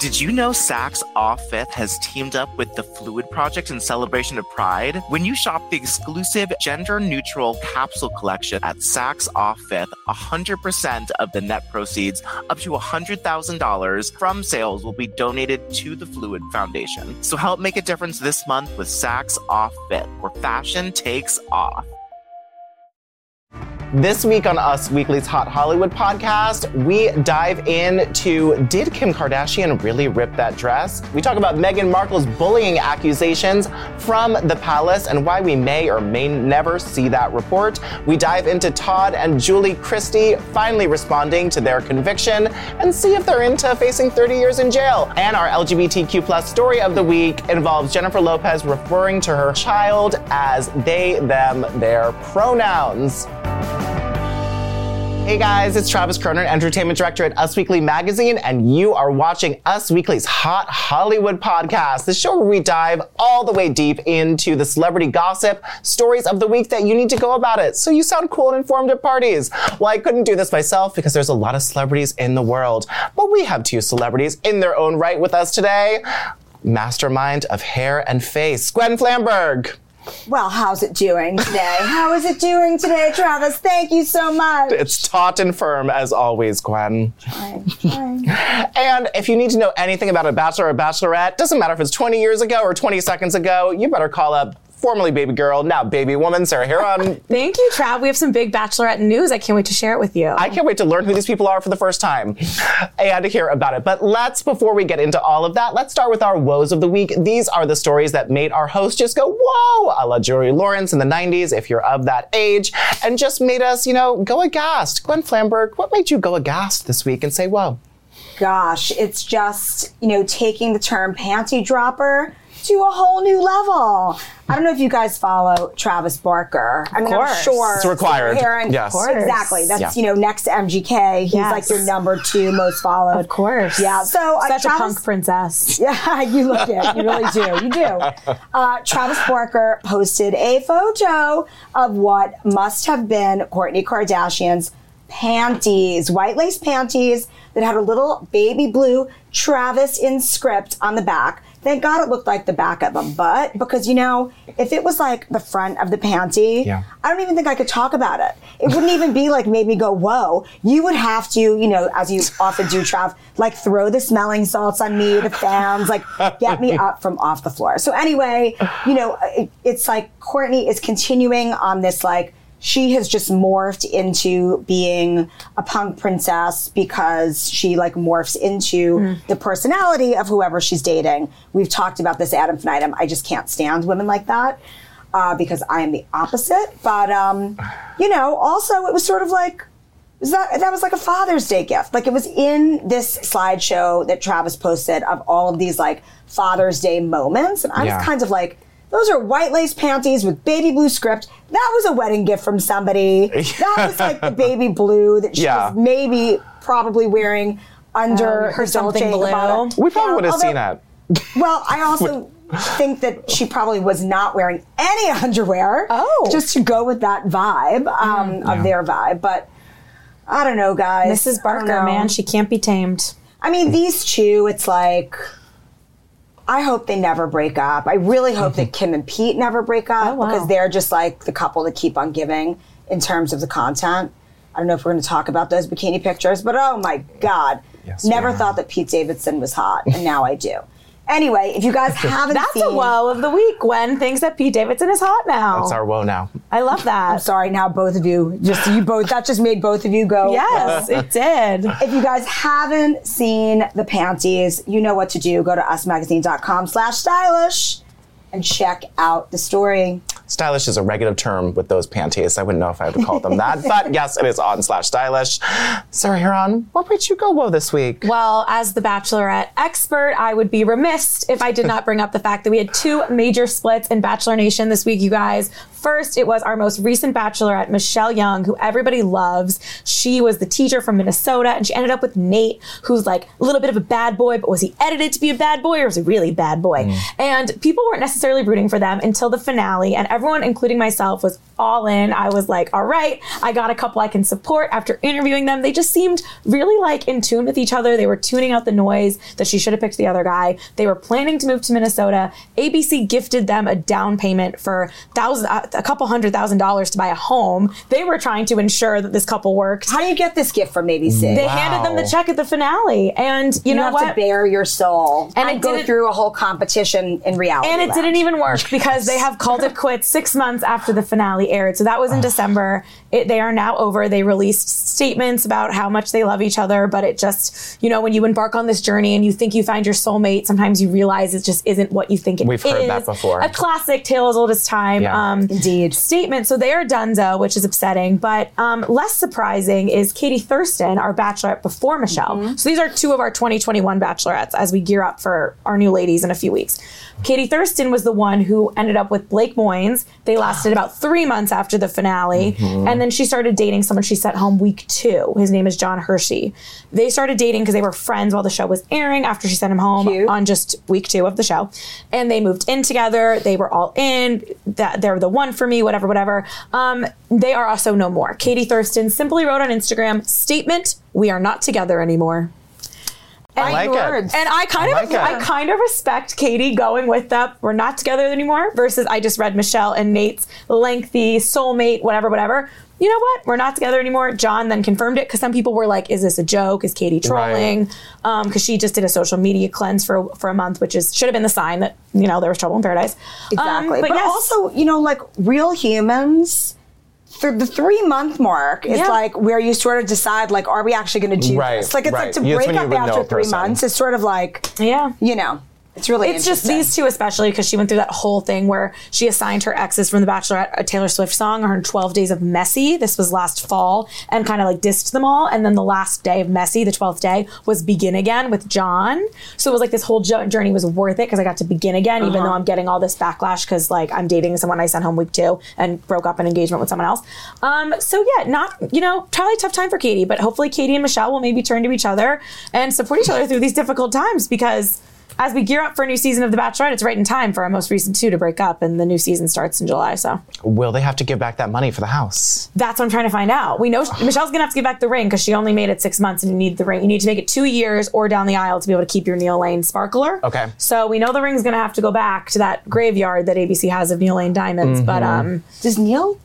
Did you know Saks Off Fifth has teamed up with the Fluid Project in celebration of Pride? When you shop the exclusive gender neutral capsule collection at Saks Off Fifth, 100% of the net proceeds, up to $100,000 from sales, will be donated to the Fluid Foundation. So help make a difference this month with Saks Off Fifth, where fashion takes off. This week on Us Weekly's Hot Hollywood podcast, we dive into Did Kim Kardashian really rip that dress? We talk about Meghan Markle's bullying accusations from the palace and why we may or may never see that report. We dive into Todd and Julie Chrisley finally responding to their conviction and see if they're into facing 30 years in jail. And our LGBTQ plus story of the week involves Jennifer Lopez referring to her child as they, them, their pronouns. Hey guys, it's Travis Kerner, Entertainment Director at Us Weekly Magazine, and you are watching Us Weekly's Hot Hollywood podcast, the show where we dive all the way deep into the celebrity gossip, stories of the week that you need to go about it, so you sound cool and informed at parties. Well, I couldn't do this myself because there's a lot of celebrities in the world, but we have two celebrities in their own right with us today. Mastermind of hair and face, Gwen Flamberg. Well, how's it doing today? How is it doing today, Travis? Thank you so much. It's taut and firm as always, Gwen. Fine, fine. And if you need to know anything about a bachelor or bachelorette, doesn't matter if it's 20 years ago or 20 seconds ago, you better call up formerly baby girl, now baby woman, Sarah Hearon. Thank you, Trav. We have some big bachelorette news. I can't wait to share it with you. I can't wait to learn who these people are for the first time and to hear about it. But let's, before we get into all of that, let's start with our woes of the week. These are the stories that made our host just go, whoa, a la Joey Lawrence in the 90s, if you're of that age, and just made us, you know, go aghast. Gwen Flamberg, what made you go aghast this week and say, whoa? Gosh, it's just, you know, taking the term panty dropper to a whole new level. I don't know if you guys follow Travis Barker. I mean, I'm course. sure. It's required. Hearon- Yes. Of course. Exactly. That's, Yeah. you know, next to MGK. He's Yes. like your number two most followed. of course. Yeah. So uh, such a punk princess. Yeah, you look it. You really do. You do. Uh, Travis Barker posted a photo of what must have been Kourtney Kardashian's panties, white lace panties that had a little baby blue Travis in script on the back. Thank God it looked like the back of a butt because, you know, if it was like the front of the panty, Yeah. I don't even think I could talk about it. It wouldn't even be like made me go, whoa. You would have to, you know, as you often do, Trav, like throw the smelling salts on me, the fans, like get me up from off the floor. So anyway, you know, it, it's like Kourtney is continuing on this like, she has just morphed into being a punk princess because she like morphs into the personality of whoever she's dating. We've talked about this ad infinitum. I just can't stand women like that uh, because I am the opposite. But um, you know, also it was sort of like was that that was like a Father's Day gift. Like it was in this slideshow that Travis posted of all of these like Father's Day moments, and I Yeah. was kind of like. Those are white lace panties with baby blue script. That was a wedding gift from somebody. That was like the baby blue that she Yeah. was maybe probably wearing under Um, her the Dolce something blue. Gabbana. We probably Yeah, would have seen that. well, I also think that she probably was not wearing any underwear. Oh. Just to go with that vibe um, of their vibe. But I don't know, guys. Mrs. I don't Barker, man, she can't be tamed. I mean, these two, it's like. I hope they never break up. I really hope that Kim and Pete never break up Oh, wow. because they're just like the couple that keep on giving in terms of the content. I don't know if we're going to talk about those bikini pictures, but oh my God. Yes, never thought that Pete Davidson was hot, and now I do. Anyway, if you guys haven't That's seen, a woe of the week. Gwen thinks that Pete Davidson is hot now. That's our woe now. I love that. I'm sorry. Now both of you, just you both. That just made both of you go. Yes, it did. If you guys haven't seen the panties, you know what to do. Go to usmagazine.com slash stylish and check out the story. Stylish is a regular term with those panties. I wouldn't know if I would call them that, but yes, it is on slash stylish. Sarah Hearon, what made you go woe this week? Well, as the Bachelorette expert, I would be remiss if I did not bring up the fact that we had two major splits in Bachelor Nation this week, you guys. First, it was our most recent Bachelorette, Michelle Young, who everybody loves. She was the teacher from Minnesota, and she ended up with Nate, who's like a little bit of a bad boy, but was he edited to be a bad boy or was he really bad boy? Mm. And people weren't necessarily rooting for them until the finale, and everyone, including myself, was all in. I was like, all right, I got a couple I can support. After interviewing them, they just seemed really like in tune with each other. They were tuning out the noise that she should have picked the other guy. They were planning to move to Minnesota. ABC gifted them a down payment for thousand, uh, a couple hundred thousand dollars to buy a home. They were trying to ensure that this couple worked. How do you get this gift from ABC? They handed them the check at the finale, and you, you know have what? to bare your soul And and, go through a whole competition in reality. And it Land. didn't even work because they have called it quits six months after the finale aired. So that was in December. It, they are now over. They released statements about how much they love each other, but it just, you know, when you embark on this journey and you think you find your soulmate, sometimes you realize it just isn't what you think it is. We've heard that before. A classic tale as old as time. Yeah. Um, Indeed. Statement. So they are donezo, which is upsetting, but um, less surprising is Katie Thurston, our bachelorette before Michelle. So these are two of our 2021 bachelorettes as we gear up for our new ladies in a few weeks. Katie Thurston was the one who ended up with Blake Moynes. They lasted about three months after the finale. And then she started dating someone she sent home week two. His name is John Hersey. They started dating because they were friends while the show was airing after she sent him home Cute. on just week two of the show. And they moved in together. They were all in. That they're the one for me, whatever, whatever. Um, they are also no more. Katie Thurston simply wrote on Instagram, statement, we are not together anymore. I like it. And I kind I of, like it. I kind of respect Katie going with that. We're not together anymore. Versus, I just read Michelle and Nate's lengthy soulmate, whatever, whatever. You know what? We're not together anymore. John then confirmed it because some people were like, "Is this a joke? Is Katie trolling?" Because she just did a social media cleanse for for a month, which is should have been the sign that you know there was trouble in paradise. Um, Exactly. but yes. also, you know, like real humans, th- the three month mark is Yeah. like where you sort of decide, like, are we actually going to do Right, this? Like, it's right. like to break up after three person. months is sort of like, yeah. you know, it's really It's just these two, especially because she went through that whole thing where she assigned her exes from The Bachelorette a Taylor Swift song, her 12 Days of Messy. This was last fall, and kind of like dissed them all. And then the last day of Messy, the 12th day, was Begin Again with John. So it was like this whole jo- journey was worth it because I got to begin again, even though I'm getting all this backlash because like I'm dating someone I sent home week two and broke up an engagement with someone else. Um, so yeah, not, you know, probably a tough time for Katie, but hopefully Katie and Michelle will maybe turn to each other and support each other through these difficult times because as we gear up for a new season of The Bachelorette, it's right in time for our most recent two to break up, and the new season starts in July. So Will they have to give back that money for the house? that's what I'm trying to find out. We know Michelle's gonna have to give back the ring because she only made it six months, and you need the ring. You need to make it two years or down the aisle to be able to keep your Neil Lane sparkler. Okay. So we know the ring's gonna have to go back to that graveyard that ABC has of Neil Lane diamonds. But um, Does Neil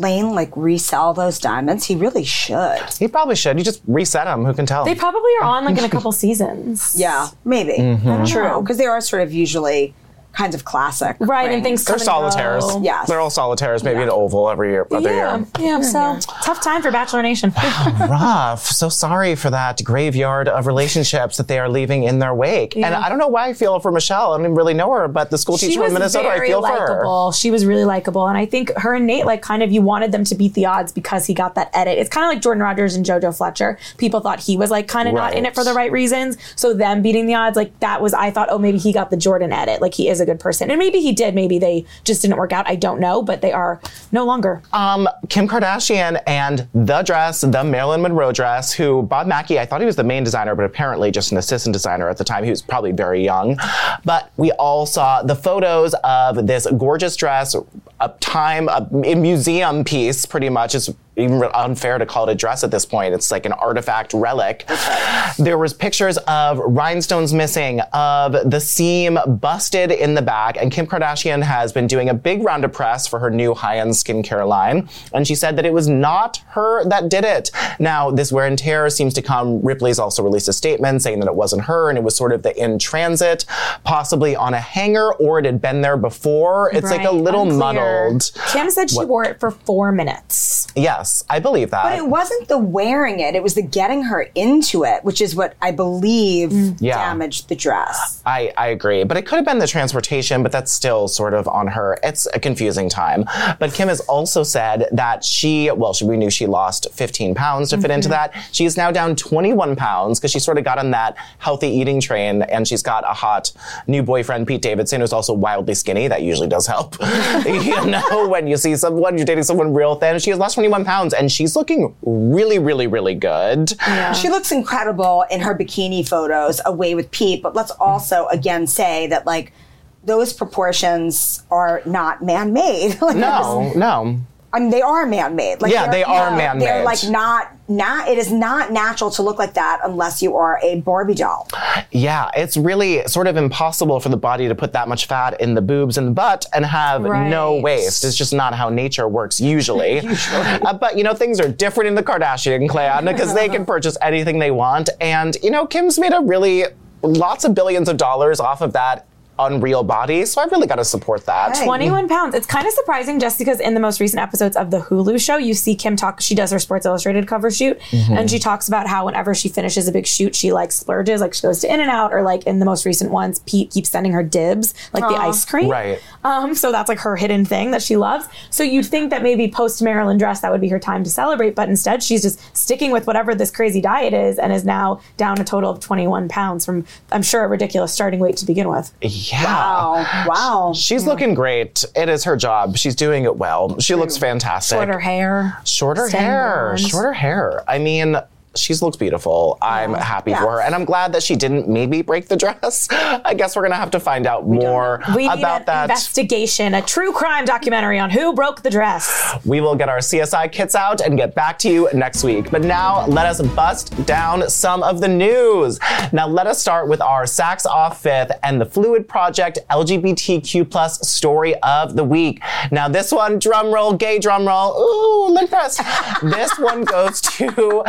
Lane like resell those diamonds? He really should. He probably should. You just reset them. Who can tell? they probably are on like in a couple seasons. Yeah, maybe. Mm-hmm. True, because they are sort of usually kinds of classic. Right, and rings. things They're solitaires. go. Yes. They're all solitaires, maybe an oval every year. Other Yeah, year. yeah. So tough time for Bachelor Nation. Rough. So sorry for that graveyard of relationships that they are leaving in their wake. And I don't know why I feel for Michelle. I don't even really know her, but the school she teacher was in Minnesota, I very feel for her. likable. She was really likable, and I think her and Nate, like, kind of, you wanted them to beat the odds because he got that edit. It's kind of like Jordan Rodgers and JoJo Fletcher. People thought he was like kind of not in it for the right reasons, so them beating the odds, like that was. I thought, oh, maybe he got the Jordan edit. Like he is a good person, and maybe he did. Maybe they just didn't work out. I don't know, but they are no longer. Um, Kim Kardashian and the dress, the Marilyn Monroe dress, who Bob Mackie, I thought he was the main designer, but apparently just an assistant designer at the time. He was probably very young. But we all saw the photos of this gorgeous dress, a time, a, a museum piece, pretty much. It's even unfair to call it a dress at this point. It's like an artifact relic. There was pictures of rhinestones missing, of the seam busted in the back, and Kim Kardashian has been doing a big round of press for her new high-end skincare line, and she said that it was not her that did it. Now, this wear and tear seems to come. Ripley's also released a statement saying that it wasn't her, and it was sort of the in transit, possibly on a hanger, or it had been there before. It's like a little unclear. muddled. Kim said she What- wore it for four minutes. Yes, I believe that. But it wasn't the wearing it; it was the getting her into it, which is what I believe mm. Yeah. damaged the dress. I, I agree. But it could have been the transportation, but that's still sort of on her. It's a confusing time. But Kim has also said that she, well, she, we knew she lost 15 pounds to fit into mm-hmm. that. She is now down 21 pounds because she sort of got on that healthy eating train and she's got a hot new boyfriend, Pete Davidson, who's also wildly skinny. That usually does help. you know, when you see someone, you're dating someone real thin. She has lost 21 pounds and she's looking really, really, really good. She looks incredible in her bikini photos away with Pete, but let's also again say that like those proportions are not man-made. like, No, no. I mean they are man-made. Like Yeah, they're- they are no, man-made. They're like not not. It is not natural to look like that unless you are a Barbie doll. Yeah, it's really sort of impossible for the body to put that much fat in the boobs and the butt and have no waist. It's just not how nature works usually. Uh, but you know, things are different in the Kardashian clan because they can purchase anything they want. And you know, Kim's made a really lots of billions of dollars off of that unreal body. So I really got to support that. Hey. 21 pounds. It's kind of surprising just because in the most recent episodes of the Hulu show, you see Kim talk, she does her Sports Illustrated cover shoot, Mm-hmm. and she talks about how whenever she finishes a big shoot, she like splurges, like she goes to In and Out, or like in the most recent ones, Pete keeps sending her dibs, like the ice cream. Right. Um, so that's like her hidden thing that she loves. So you'd think that maybe post Marilyn dress, that would be her time to celebrate, but instead she's just sticking with whatever this crazy diet is and is now down a total of 21 pounds from, I'm sure, a ridiculous starting weight to begin with. Yeah. Wow, wow. She's hmm. looking great. It is her job. She's doing it well. She looks fantastic. Shorter hair. Shorter hair. blonde. Shorter hair. I mean, she looks beautiful. I'm happy Yeah. for her. And I'm glad that she didn't maybe break the dress. I guess we're going to have to find out more We about an that. investigation, a true crime documentary on who broke the dress. We will get our CSI kits out and get back to you next week. But now let us bust down some of the news. Now let us start with our Saks Off Fifth and the Fluid Project LGBTQ plus story of the week. Now this one, drum roll, gay drum roll. Ooh, lip press. this one goes to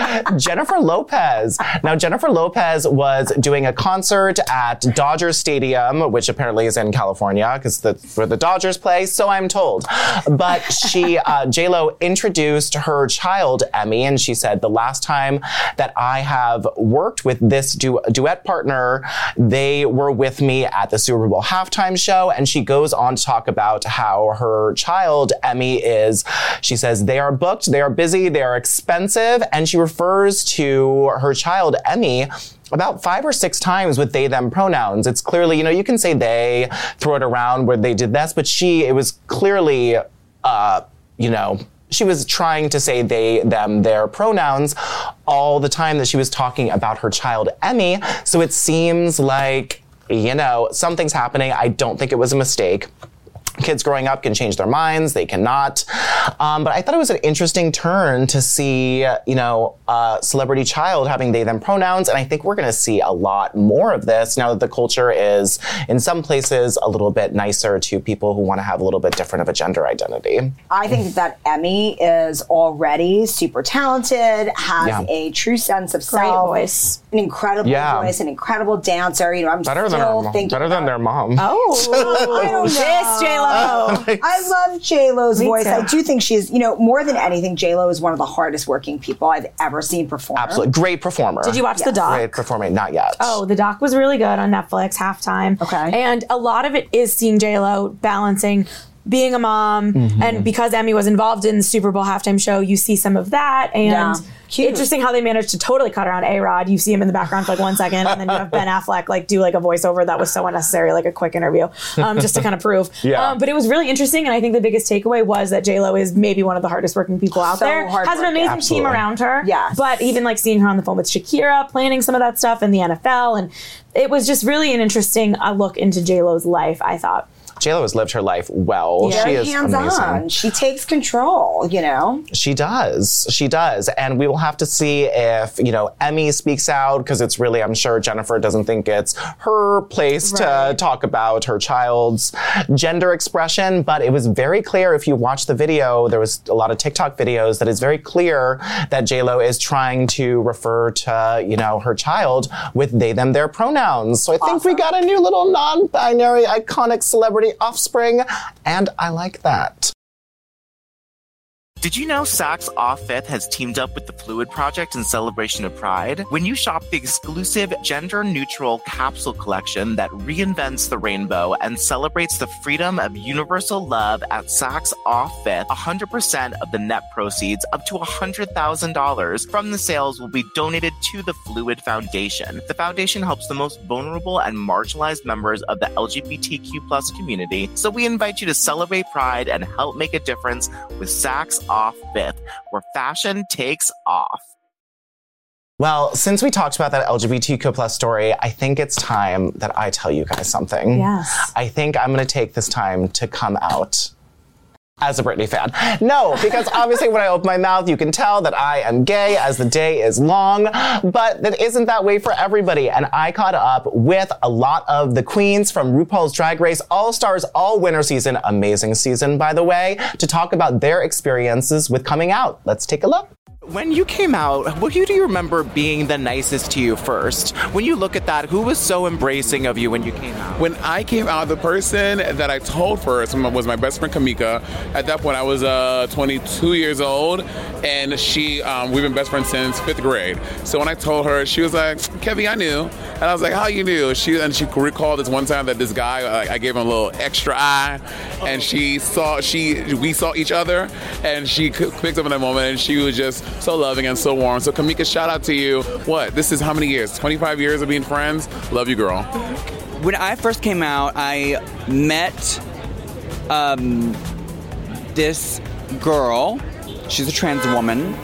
Jennifer Lopez. Now Jennifer Lopez was doing a concert at Dodger Stadium, which apparently is in California because that's where the Dodgers play. So I'm told. But she, uh, J Lo, introduced her child Emme, and she said the last time that I have worked with this du- duet partner, they were with me at the Super Bowl halftime show, and she goes on to talk about how her child Emme is. She says they are booked, they are busy, they are expensive, and she refers to her child Emme about five or six times with they them pronouns. It's clearly, you know, you can say they, throw it around where they did this, but she, it was clearly, uh, you know, she was trying to say they, them, their pronouns all the time that she was talking about her child Emme. So it seems like, you know, something's happening. I don't think it was a mistake kids growing up can change their minds they cannot um, but i thought it was an interesting turn to see you know a celebrity child having they them pronouns and i think we're going to see a lot more of this now that the culture is in some places a little bit nicer to people who want to have a little bit different of a gender identity I think that Emme is already super talented, has Yeah. a true sense of Great self, voice. an incredible Yeah. voice, an incredible dancer. You know, I'm better than her, thinking better than their mom Oh, I don't this know. J Lo. Uh, I love J Lo's voice. too. I do think she's, you know, more than anything, J Lo is one of the hardest working people I've ever seen perform. absolutely great performer Did you watch the doc? great performing not yet Oh, the doc was really good on Netflix, halftime. Okay. And a lot of it is seeing J Lo balancing being a mom, Mm-hmm. and because Emme was involved in the Super Bowl halftime show, you see some of that. And Yeah. Cute. interesting how they managed to totally cut around A Rod. You see him in the background for like one second, and then you have Ben Affleck like do like a voiceover that was so unnecessary, like a quick interview, um, just to kind of prove. Yeah. Um, but it was really interesting, and I think the biggest takeaway was that J Lo is maybe one of the hardest working people out So there. Has an hardworking. amazing team around her. Yeah. But even like seeing her on the phone with Shakira, planning some of that stuff in the NFL, and it was just really an interesting uh, look into J Lo's life. I thought. JLo has lived her life well. She is hands amazing. on. She takes control, you know? She does. She does. And we will have to see if, you know, Emme speaks out because it's really, I'm sure Jennifer doesn't think it's her place to talk about her child's gender expression. But it was very clear if you watch the video, there was a lot of TikTok videos that is very clear that JLo is trying to refer to, you know, her child with they, them, their pronouns. So I think we got a new little non-binary iconic celebrity offspring. And I like that. Did you know Saks Off Fifth has teamed up with the Fluid Project in celebration of Pride? When you shop the exclusive gender neutral capsule collection that reinvents the rainbow and celebrates the freedom of universal love at Saks Off Fifth, 100% of the net proceeds, up to $100,000 from the sales, will be donated to the Fluid Foundation. The foundation helps the most vulnerable and marginalized members of the LGBTQ community, so we invite you to celebrate Pride and help make a difference with Saks Off Fifth, where fashion takes off. Well, since we talked about that LGBTQ plus story, I think it's time that I tell you guys something. Yes. I think I'm going to take this time to come out as a Britney fan. No, because obviously when I open my mouth, you can tell that I am gay as the day is long, but that isn't that way for everybody. And I caught up with a lot of the queens from RuPaul's Drag Race All Stars All Winners Season, amazing season, by the way, to talk about their experiences with coming out. Let's take a look. When you came out, who do you remember being the nicest to you first? When you look at that, who was so embracing of you when you came out? When I came out, the person that I told first was my best friend Kamika. At that point, I was uh, 22 years old, and she um, we've been best friends since fifth grade. So when I told her, she was like, "Kevin, I knew," and I was like, "How you knew?" She and she recalled this one time that this guy, I gave him a little extra eye, and she saw she we saw each other, and she picked up in that moment, and she was just so loving and so warm. So Kamika, shout out to you. What? This is how many years? 25 years of being friends. Love you, girl. when I first came out, I met um, this girl. She's a trans woman.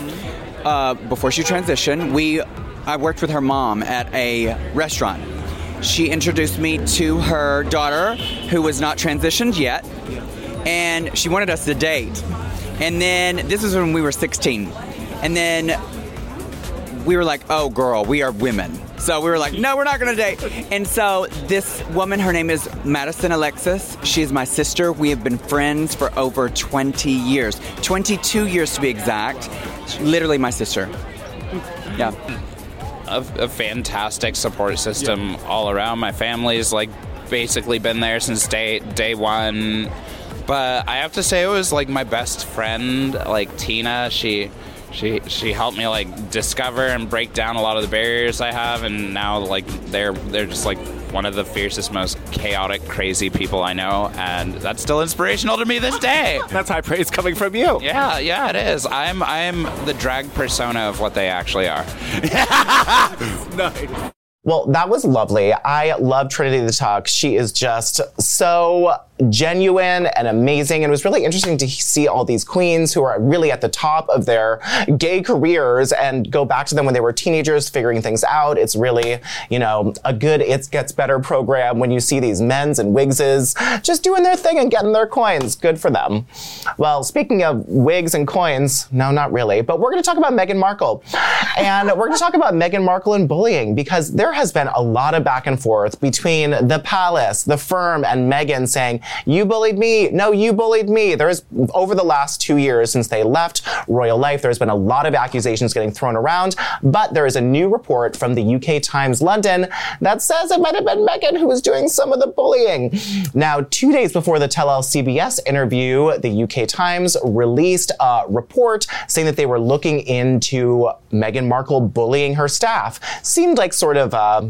Uh, before she transitioned, we I worked with her mom at a restaurant. She introduced me to her daughter, who was not transitioned yet, and she wanted us to date. And then this is when we were 16, and then we were like, oh, girl, we are women. So we were like, no, we're not going to date. And so this woman, her name is Madison Alexis. She's my sister. We have been friends for over 20 years 22 years to be exact. Literally my sister. Yeah. a, a fantastic support system all around. My family's like basically been there since day day one. But I have to say it was like my best friend, like Tina. She she she helped me like discover and break down a lot of the barriers I have, and now like they're they're just like one of the fiercest, most chaotic, crazy people I know, and that's still inspirational to me this day. That's high praise coming from you. Yeah, yeah, it is. I'm I'm the drag persona of what they actually are. Nice. Well, that was lovely. I love Trinity the Tuck. She is just so genuine and amazing. And it was really interesting to see all these queens who are really at the top of their gay careers and go back to them when they were teenagers, figuring things out. It's really, you know, a good It Gets Better program when you see these men's and wigses just doing their thing and getting their coins. Good for them. Well, speaking of wigs and coins, no, not really, but we're going to talk about Meghan Markle. And we're going to talk about Meghan Markle and bullying because there has been a lot of back and forth between the palace, the firm, and Meghan saying, you bullied me. No, you bullied me. There's over the last two years since they left Royal Life, there's been a lot of accusations getting thrown around, but there is a new report from the UK Times London that says it might have been Meghan who was doing some of the bullying. Now, two days before the Tell All CBS interview, the UK Times released a report saying that they were looking into Meghan Markle bullying her staff. Seemed like sort of uh,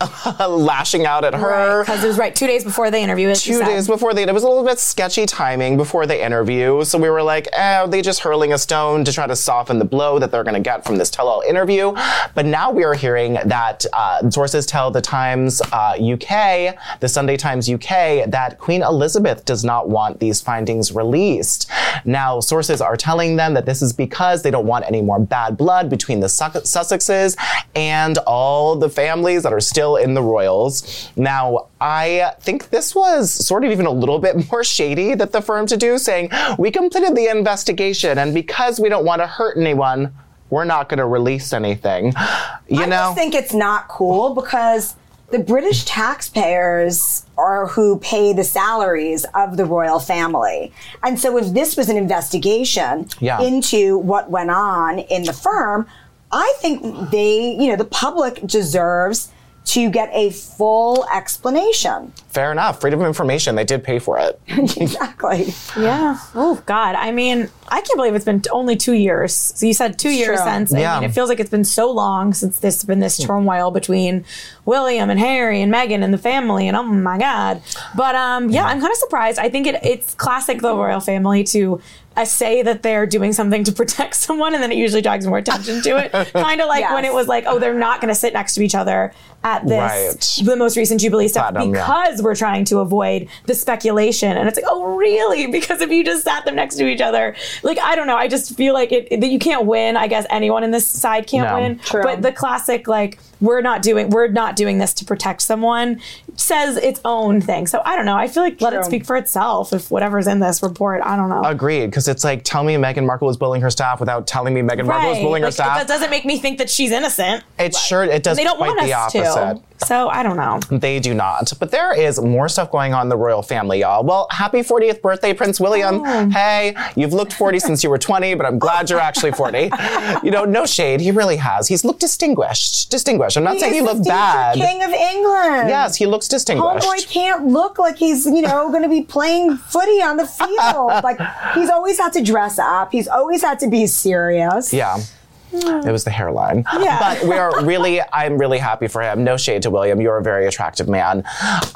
lashing out at her. Because it was right two days before the interview. Two days before they, it was a little bit sketchy timing before the interview. So we were like, eh, are they just hurling a stone to try to soften the blow that they're going to get from this tell all interview? But now we are hearing that uh, sources tell the Times uh, UK, the Sunday Times UK, that Queen Elizabeth does not want these findings released. Now, sources are telling them that this is because they don't want any more bad blood between the Sus- Sussexes and all the families that They're still in the royals. Now, I think this was sort of even a little bit more shady that the firm to do, saying, We completed the investigation, and because we don't want to hurt anyone, we're not going to release anything. You I know? just think it's not cool because the British taxpayers are who pay the salaries of the royal family. And so if this was an investigation Yeah. into what went on in the firm, I think they, you know, the public deserves to get a full explanation. Fair enough. Freedom of information. They did pay for it. exactly. Yeah. Oh God. I mean, I can't believe it's been only two years. So you said two years true. since. I mean, it feels like it's been so long since there's been this turmoil between William and Harry and Meghan and the family. And oh my God. But um, yeah, I'm kind of surprised. I think it, it's classic the royal family to. Uh, say that they're doing something to protect someone, and then it usually drags more attention to it. kind of like when it was like, oh, they're not going to sit next to each other at this Right. the most recent Jubilee stuff Platinum, yeah. because we're trying to avoid the speculation. And it's like, oh, really? Because if you just sat them next to each other, like, I don't know. I just feel like it, that you can't win. I guess anyone in this side can't No. win. True. But the classic, like, we're not doing, we're not doing this to protect someone says its own thing. So I don't know. I feel like let it speak for itself if whatever's in this report. I don't know. Agreed. Because it's like, tell me Meghan Markle was bullying her staff without telling me Meghan Markle was bullying her staff. That doesn't make me think that she's innocent. it sure, it does They don't quite want the us opposite. to. So I don't know. They do not. But there is more stuff going on in the royal family, y'all. Well, happy 40th birthday, Prince William. Oh. Hey, you've looked 40 since you were 20, but I'm glad you're actually 40. you know, no shade. He really has. He's looked distinguished. Distinguished. I'm not saying he looked bad. King of England. Yes, he looks distinguished. Homeboy can't look like he's, you know, going to be playing footy on the field. like he's always had to dress up. He's always had to be serious. Yeah. It was the hairline. Yeah. But we are really, I'm really happy for him. No shade to William. You're a very attractive man.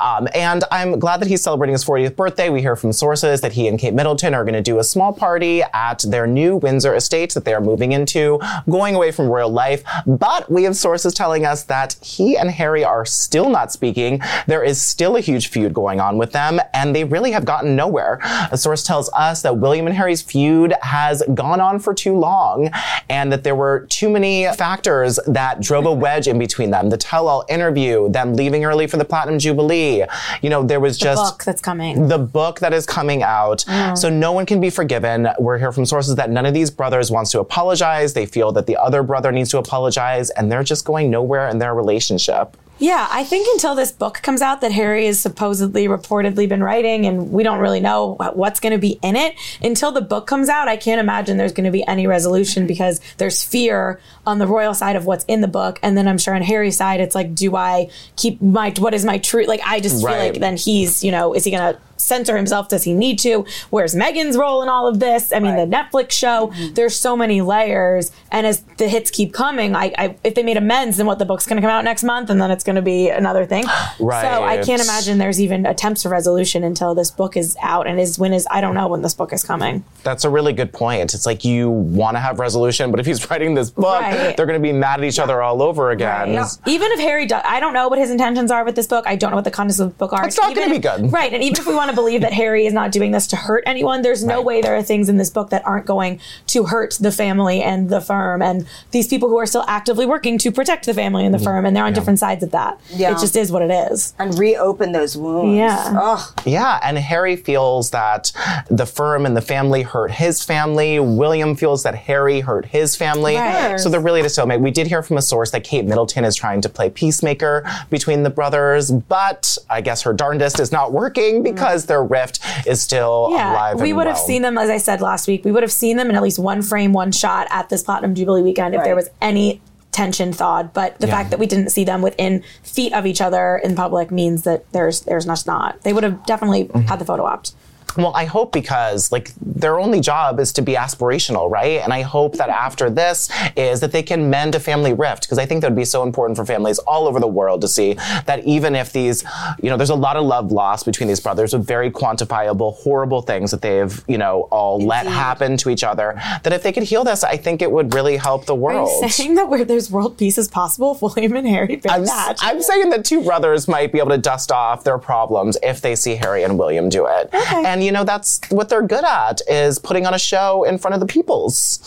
Um, and I'm glad that he's celebrating his 40th birthday. We hear from sources that he and Kate Middleton are going to do a small party at their new Windsor estate that they are moving into, going away from royal life. But we have sources telling us that he and Harry are still not speaking. There is still a huge feud going on with them, and they really have gotten nowhere. A source tells us that William and Harry's feud has gone on for too long, and that there were too many factors that drove a wedge in between them. The tell-all interview, them leaving early for the Platinum Jubilee. You know, there was just The Book that's coming. the book that is coming out. Mm. So no one can be forgiven. We're here from sources that none of these brothers wants to apologize. They feel that the other brother needs to apologize, and they're just going nowhere in their relationship. Yeah, I think until this book comes out that Harry has supposedly reportedly been writing, and we don't really know what's going to be in it. Until the book comes out, I can't imagine there's going to be any resolution because there's fear on the royal side of what's in the book, and then I'm sure on Harry's side, it's like, do I keep my what is my truth? Like, I just feel like then he's, you know, is he going to censor himself? Does he need to? Where's Meghan's role in all of this? I mean, the Netflix show. Mm-hmm. There's so many layers, and as the hits keep coming, I, I if they made amends, then what the book's going to come out next month, and then it's going to be another thing. Right. So I can't imagine there's even attempts for resolution until this book is out, and is when is I don't know when this book is coming. That's a really good point. It's like you want to have resolution, but if he's writing this book, Right. they're going to be mad at each other all over again. Even if Harry, does, I don't know what his intentions are with this book. I don't know what the contents of the book are. It's not Even gonna be good. right? And even if we want to believe that Harry is not doing this to hurt anyone, there's no Right. way there are things in this book that aren't going to hurt the family and the firm and these people who are still actively working to protect the family and the firm, and they're on different sides of that. Yeah. It just is what it is. And reopen those wounds. Yeah. Ugh. Yeah, and Harry feels that the firm and the family hurt his family. William feels that Harry hurt his family. Right. So they're really at a stalemate. We did hear from a source that Kate Middleton is trying to play peacemaker between the brothers, but I guess her darndest is not working because their rift is still Yeah, alive. we and would have seen them, as I said last week, we would have seen them in at least one frame, one shot at this Platinum Jubilee weekend if there was any tension thawed. But the Yeah. fact that we didn't see them within feet of each other in public means that there's there's just not. They would have definitely Mm-hmm. had the photo opt. Well, I hope because like their only job is to be aspirational, right? And I hope that mm-hmm. after this is that they can mend a family rift because I think that would be so important for families all over the world to see that even if these, you know, there's a lot of love lost between these brothers with very quantifiable, horrible things that they've, you know, all let happen to each other. That if they could heal this, I think it would really help the Are world. you saying that where there's world peace is possible if William and Harry I'm, match? I'm saying that two brothers might be able to dust off their problems if they see Harry and William do it. And you know, that's what they're good at is putting on a show in front of the peoples.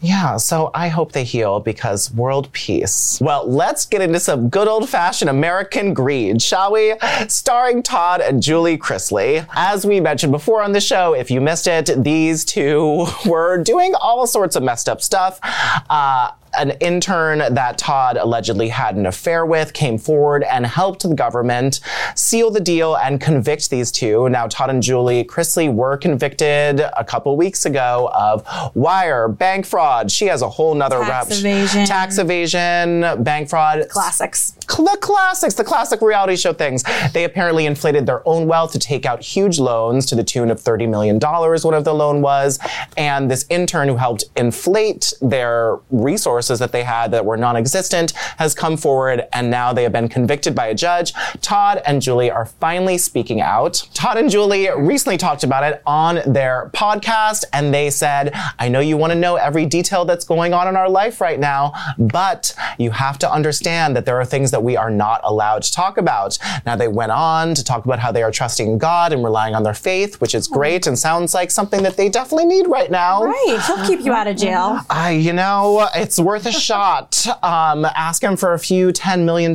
Yeah, so I hope they heal because world peace. Well, let's get into some good old fashioned American greed, shall we? Starring Todd and Julie Chrisley. As we mentioned before on the show, if you missed it, these two were doing all sorts of messed up stuff. Uh, an intern that Todd allegedly had an affair with came forward and helped the government seal the deal and convict these two. Now, Todd and Julie Chrisley were convicted a couple weeks ago of wire, bank fraud. She has a whole nother Tax rep. evasion. Tax evasion, bank fraud. Classics. The classics, the classic reality show things. They apparently inflated their own wealth to take out huge loans to the tune of $30 million, one of the loan was. And this intern who helped inflate their resources that they had that were non existent has come forward and now they have been convicted by a judge. Todd and Julie are finally speaking out. Todd and Julie recently talked about it on their podcast and they said, I know you want to know every detail that's going on in our life right now, but you have to understand that there are things that we are not allowed to talk about. Now, they went on to talk about how they are trusting God and relying on their faith, which is great and sounds like something that they definitely need right now. Right. He'll keep you out of jail. I, you know, it's worth a shot. Um, ask him for a few $10 million,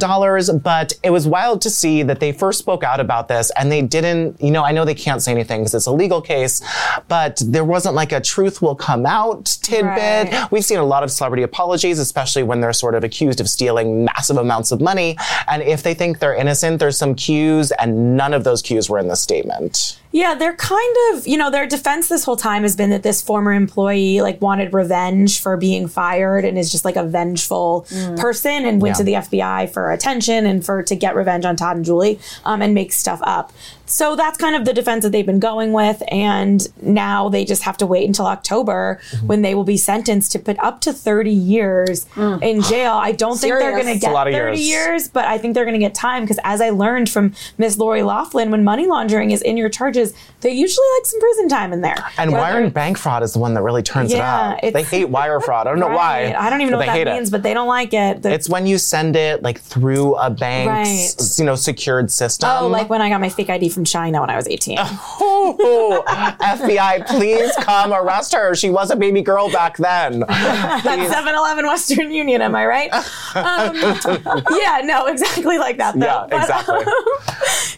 but it was wild to see that they first spoke out about this and they didn't, you know, I know they can't say anything because it's a legal case, but there wasn't like a truth will come out tidbit. Right. We've seen a lot of celebrity apologies, especially when they're sort of accused of stealing massive amounts of money. And if they think they're innocent, there's some cues, and none of those cues were in the statement. Yeah, they're kind of, you know, their defense this whole time has been that this former employee like wanted revenge for being fired and is just like a vengeful person and went Yeah. to the FBI for attention and for to get revenge on Todd and Julie um, and make stuff up. So that's kind of the defense that they've been going with, and now they just have to wait until October Mm-hmm. when they will be sentenced to put up to 30 years in jail. I don't think they're going to get 30 years. years, but I think they're going to get time because, as I learned from Miss Lori Loughlin, when money laundering is in your charges, they usually like some prison time in there. And Whether- wire and bank fraud is the one that really turns Yeah, it up. They hate wire fraud. I don't know Right. why. I don't even know what that means, it. but they don't like it. It's when you send it like through a bank's, Right. you know, secured system. oh, like when I got my fake ID from China when I was 18. Ooh, FBI, please come arrest her. She was a baby girl back then. That's 7 Eleven Western Union, am I right? Um, yeah, no, exactly like that, though. Yeah, But, exactly.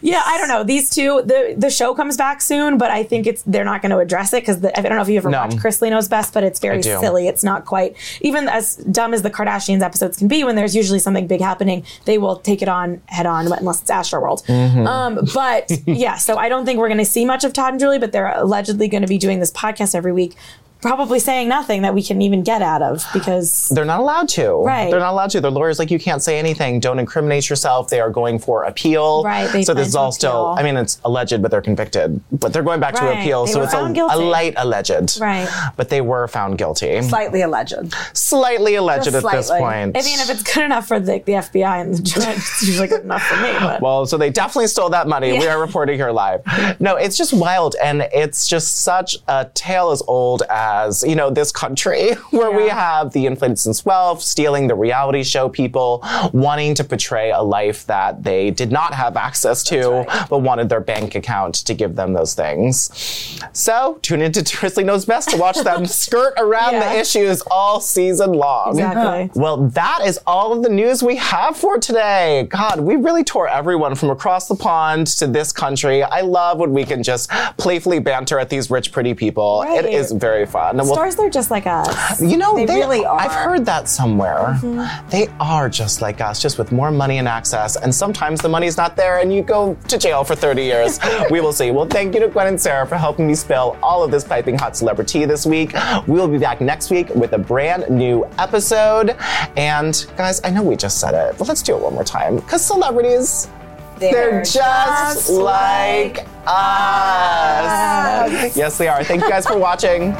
yeah, I don't know. These two, the the show comes back soon, but I think it's they're not going to address it because I don't know if you ever No. watched Chrisley Knows Best, but it's very silly. It's not quite even as dumb as the Kardashians episodes can be. When there's usually something big happening, they will take it on head on, unless it's Astroworld. Mm-hmm. Um, but yeah, so I don't think we're going to see much of Todd and Julie, but they're allegedly going to be doing this podcast every week. Probably saying nothing that we can even get out of because They're not allowed to. Right. They're not allowed to. Their lawyer's like, you can't say anything. Don't incriminate yourself. They are going for appeal. Right, they so this is to all still. I mean, it's alleged, but they're convicted. But they're going back to appeal. they So it's a, a light alleged. Right. But they were found guilty. Slightly alleged. Slightly alleged Just at this slightly. point. I mean, if it's good enough for the, the FBI and the judge, it's usually good enough for me. But Well, so they definitely stole that money. We are reporting here live. No, it's just wild. And it's just such a tale as old as, you know, this country where we have the inflated since wealth, stealing the reality show people, wanting to portray a life that they did not have access to, but wanted their bank account to give them those things. So tune into Chrisley Knows Best to watch them skirt around Yeah. the issues all season long. Exactly. Well, that is all of the news we have for today. God, we really tore everyone from across the pond to this country. I love when we can just playfully banter at these rich, pretty people. It Right. is very fun. We'll- stars, they're just like us. you know, They really are. I've heard that somewhere. Mm-hmm. They are just like us, just with more money and access. And sometimes the money's not there and you go to jail for 30 years. we will see. Well, thank you to Gwen and Sarah for helping me spill all of this piping hot celebrity this week. We will be back next week with a brand new episode. And guys, I know we just said it, but let's do it one more time. Because celebrities, they're, just, like us. Yes, they are. Thank you guys for watching.